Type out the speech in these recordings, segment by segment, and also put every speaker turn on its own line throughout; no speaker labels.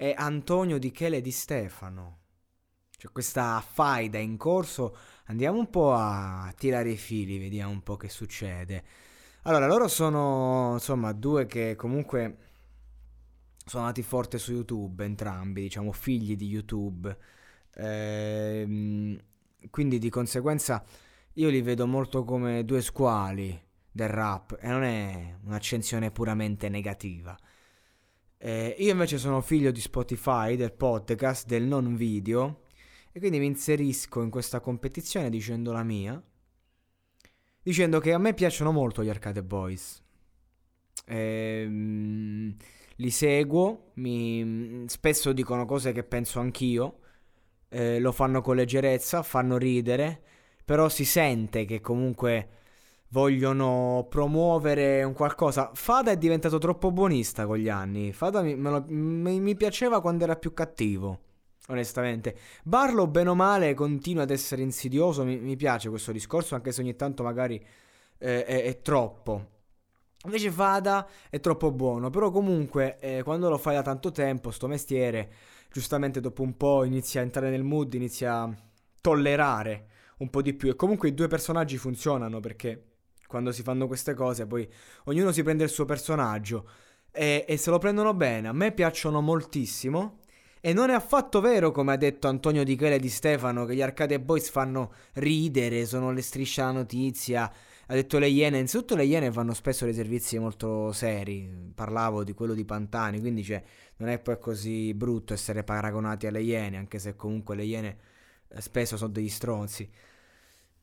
e Antonio Di Chele Di Stefano. C'è questa faida in corso, andiamo un po' a tirare i fili, vediamo un po' che succede. Allora, loro sono insomma due che comunque sono nati forte su YouTube, entrambi, diciamo figli di YouTube. Ehm, quindi di conseguenza io li vedo molto come due squali del rap e non è un'accensione puramente negativa. Eh, io invece sono figlio di Spotify, del podcast, del non video e quindi mi inserisco in questa competizione dicendo la mia, dicendo che a me piacciono molto gli Arcade Boys. Eh, li seguo, mi, spesso dicono cose che penso anch'io, eh, lo fanno con leggerezza, fanno ridere, però si sente che comunque vogliono promuovere un qualcosa. Fada è diventato troppo buonista con gli anni. Fada mi, lo, mi, mi piaceva quando era più cattivo. Onestamente, Barlow, bene o male, continua ad essere insidioso. Mi, mi piace questo discorso, anche se ogni tanto magari eh, è, è, troppo. Invece Fada è troppo buono. Però, comunque, eh, quando lo fai da tanto tempo, sto mestiere, giustamente dopo un po' inizia a entrare nel mood, inizia a tollerare un po' di più. E comunque i due personaggi funzionano perché quando si fanno queste cose, poi ognuno si prende il suo personaggio e, e se lo prendono bene. A me piacciono moltissimo. E non è affatto vero, come ha detto Antonio Di Chele di Stefano, che gli Arcade Boys fanno ridere, sono le strisce alla notizia. Ha detto le Iene, innanzitutto le Iene fanno spesso dei servizi molto seri. Parlavo di quello di Pantani, quindi cioè, non è poi così brutto essere paragonati alle Iene, anche se comunque le Iene eh, spesso sono degli stronzi.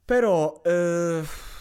Però... Eh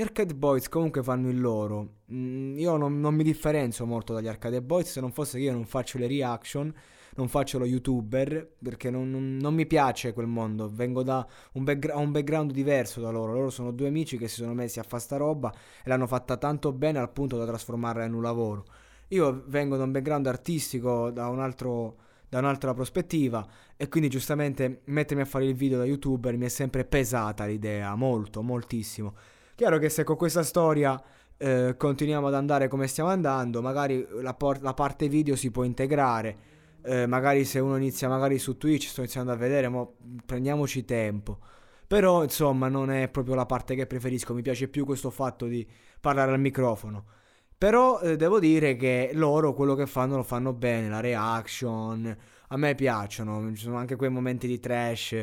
gli Arcade Boys comunque fanno il loro. Mm, io non, non, mi differenzio molto dagli Arcade Boys, se non fosse che io non faccio le reaction, non faccio lo youtuber, perché non, non, non mi piace quel mondo. Vengo da un, backgra- un, background diverso da loro. Loro sono due amici che si sono messi a fare sta roba e l'hanno fatta tanto bene al punto da trasformarla in un lavoro. Io vengo da un background artistico, da un altro da un'altra prospettiva e quindi giustamente mettermi a fare il video da youtuber mi è sempre pesata l'idea, molto, moltissimo. Chiaro che se con questa storia eh, continuiamo ad andare come stiamo andando, magari la, por- la parte video si può integrare. Eh, magari se uno inizia magari su Twitch, sto iniziando a vedere, ma prendiamoci tempo. Però insomma non è proprio la parte che preferisco, mi piace più questo fatto di parlare al microfono. Però eh, devo dire che loro quello che fanno lo fanno bene, la reaction, a me piacciono, ci sono anche quei momenti di trash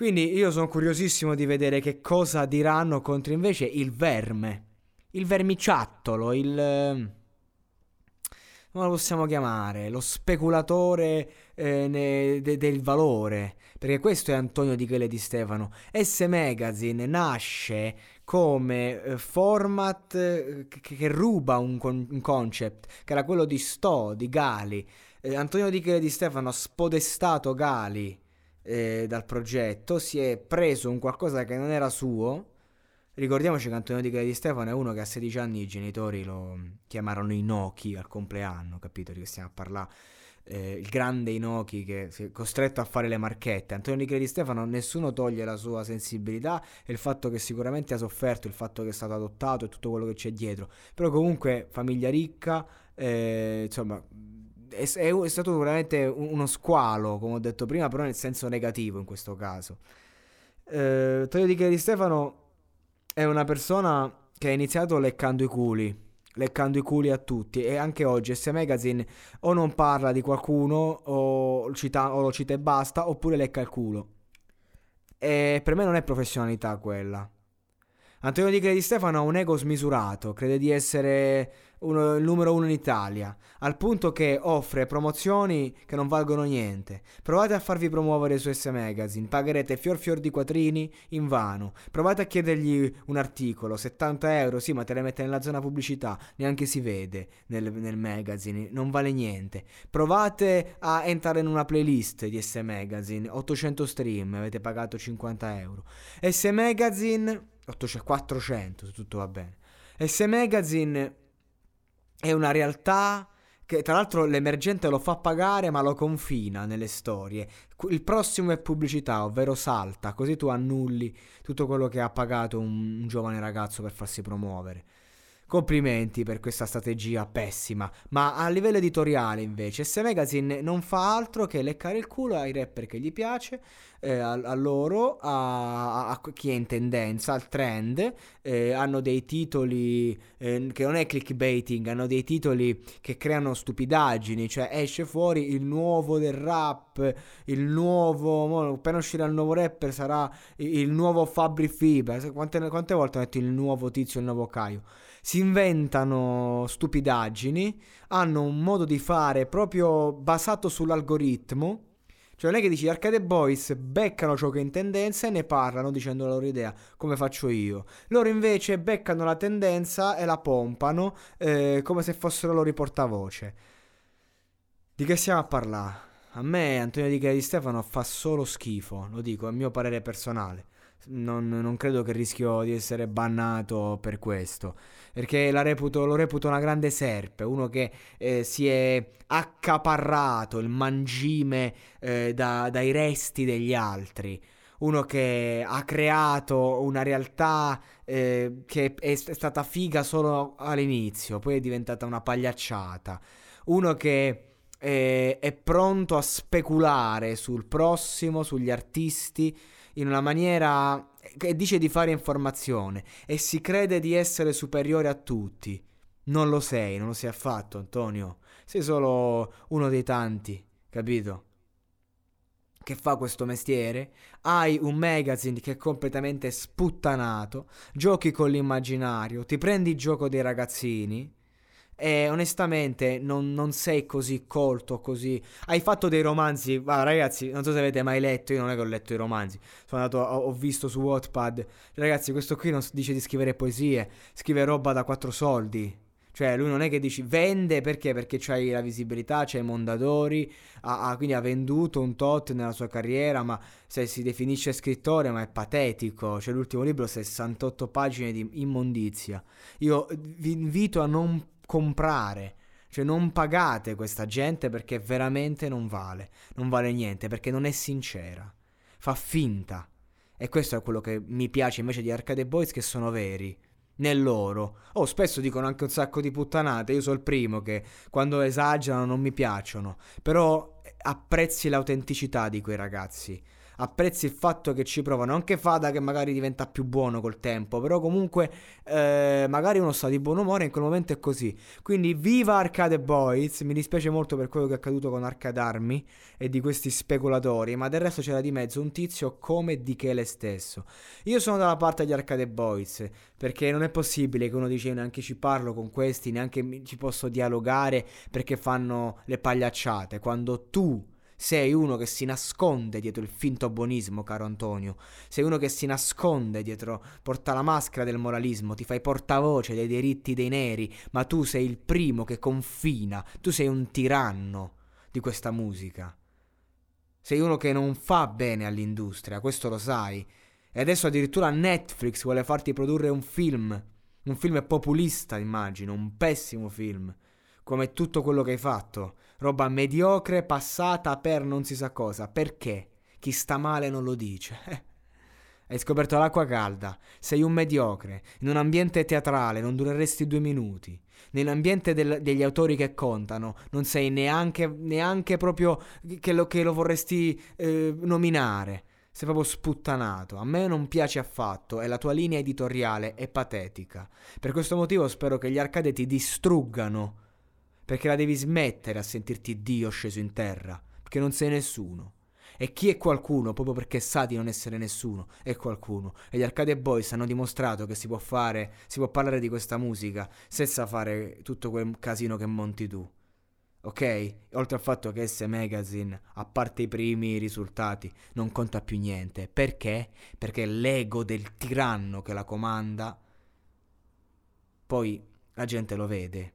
quindi io sono curiosissimo di vedere che cosa diranno contro invece il verme, il vermiciattolo, il... come lo possiamo chiamare? Lo speculatore eh, ne, de, del valore. Perché questo è Antonio Di Chele di Stefano. S Magazine nasce come eh, format eh, che, che, ruba un, un, concept, che era quello di Sto, di Gali. Eh, Antonio Di Chele di Stefano ha spodestato Gali eh, dal progetto, si è preso un qualcosa che non era suo. Ricordiamoci che Antonio Di Di Stefano è uno che a 16 anni i genitori lo chiamarono Inoki al compleanno, capito? Di che stiamo a parlare. Eh, il grande Inoki che si è costretto a fare le marchette. Antonio Di Di Stefano nessuno toglie la sua sensibilità e il fatto che sicuramente ha sofferto, il fatto che è stato adottato e tutto quello che c'è dietro. Però comunque famiglia ricca, eh, insomma è, è, stato veramente uno squalo, come ho detto prima, però nel senso negativo in questo caso. Eh, Toglio di Di Stefano è una persona che ha iniziato leccando i culi, leccando i culi a tutti e anche oggi S Magazine o non parla di qualcuno o, cita, o lo cita e basta oppure lecca il culo. E per me non è professionalità quella. Antonio Di Di Stefano ha un ego smisurato, crede di essere uno, il numero uno in Italia, al punto che offre promozioni che non valgono niente. Provate a farvi promuovere su S Magazine, pagherete fior fior di quattrini in vano. Provate a chiedergli un articolo, 70 euro, sì, ma te le mette nella zona pubblicità, neanche si vede nel, nel magazine, non vale niente. Provate a entrare in una playlist di S Magazine, 800 stream, avete pagato 50 euro. S Magazine, 800, 400 se tutto va bene. S Magazine è una realtà che tra l'altro l'emergente lo fa pagare ma lo confina nelle storie. Il prossimo è pubblicità, ovvero salta, così tu annulli tutto quello che ha pagato un, un giovane ragazzo per farsi promuovere. Complimenti per questa strategia pessima, ma a livello editoriale invece S Magazine non fa altro che leccare il culo ai rapper che gli piace, eh, a, a, loro, a, a, chi è in tendenza, al trend, eh, hanno dei titoli eh, che non è clickbaiting, hanno dei titoli che creano stupidaggini, cioè esce fuori il nuovo del rap, il nuovo, appena uscirà il nuovo rapper sarà il, nuovo Fabri Fiber, quante, quante volte ho detto il nuovo tizio, il nuovo Caio? Si inventano stupidaggini, hanno un modo di fare proprio basato sull'algoritmo. Cioè non è che dici Arcade Boys beccano ciò che è in tendenza e ne parlano dicendo la loro idea, come faccio io. Loro invece beccano la tendenza e la pompano eh, come se fossero loro i portavoce. Di che stiamo a parlare? A me Antonio Di Di Stefano fa solo schifo, lo dico, è il mio parere personale. Non, non, credo che rischio di essere bannato per questo. Perché reputo, lo reputo una grande serpe, uno che eh, si è accaparrato il mangime eh, da, dai resti degli altri. Uno che ha creato una realtà eh, che è, è stata figa solo all'inizio, poi è diventata una pagliacciata. Uno che eh, è pronto a speculare sul prossimo, sugli artisti in una maniera che dice di fare informazione e si crede di essere superiore a tutti. Non lo sei, non lo sei affatto, Antonio. Sei solo uno dei tanti, capito? Che fa questo mestiere, hai un magazine che è completamente sputtanato, giochi con l'immaginario, ti prendi il gioco dei ragazzini, e onestamente non, non, sei così colto, così... Hai fatto dei romanzi, va ragazzi, non so se avete mai letto, io non è che ho letto i romanzi, sono andato, ho, ho visto su Wattpad, ragazzi questo qui non dice di scrivere poesie, scrive roba da quattro soldi, cioè, lui non è che dici vende perché? Perché c'hai la visibilità, c'hai Mondadori, ha, ha, quindi ha venduto un tot nella sua carriera, ma se si definisce scrittore, ma è patetico. Cioè, l'ultimo libro, 68 pagine di immondizia. Io vi invito a non comprare. Cioè non pagate questa gente perché veramente non vale, non vale niente, perché non è sincera, fa finta. E questo è quello che mi piace invece di Arcade Boys che sono veri. Nel loro. Oh, spesso dicono anche un sacco di puttanate. Io sono il primo che quando esagerano non mi piacciono. Però apprezzi l'autenticità di quei ragazzi apprezzi il fatto che ci provano. Anche Fada che magari diventa più buono col tempo, però comunque eh, magari uno sta di buon umore in quel momento è così. Quindi viva Arcade Boys, mi dispiace molto per quello che è accaduto con Arcade Army e di questi speculatori, ma del resto c'era di mezzo un tizio come Di Chele stesso. Io sono dalla parte degli Arcade Boys, perché non è possibile che uno dice neanche ci parlo con questi, neanche ci posso dialogare perché fanno le pagliacciate, quando tu sei uno che si nasconde dietro il finto buonismo, caro Antonio. Sei uno che si nasconde dietro, porta la maschera del moralismo, ti fai portavoce dei diritti dei neri, ma tu sei il primo che confina, tu sei un tiranno di questa musica. Sei uno che non fa bene all'industria, questo lo sai. E adesso addirittura Netflix vuole farti produrre un film. Un film populista, immagino, un pessimo film. Come tutto quello che hai fatto roba mediocre passata per non si sa cosa. Perché? Chi sta male non lo dice. Hai scoperto l'acqua calda, sei un mediocre, in un ambiente teatrale non dureresti due minuti, nell'ambiente del, degli autori che contano non sei neanche, neanche proprio che lo, che lo vorresti eh, nominare, sei proprio sputtanato, a me non piace affatto e la tua linea editoriale è patetica. Per questo motivo spero che gli arcade ti distruggano perché la devi smettere a sentirti Dio sceso in terra, perché non sei nessuno. E chi è qualcuno, proprio perché sa di non essere nessuno, è qualcuno. E gli Arcade Boys hanno dimostrato che si può fare, si può parlare di questa musica senza fare tutto quel casino che monti tu. Ok? Oltre al fatto che S Magazine, a parte i primi risultati, non conta più niente. Perché? Perché l'ego del tiranno che la comanda, poi la gente lo vede.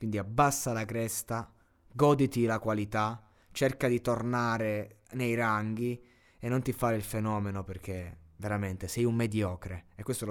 Quindi abbassa la cresta, goditi la qualità, cerca di tornare nei ranghi e non ti fare il fenomeno perché veramente sei un mediocre. E questo lo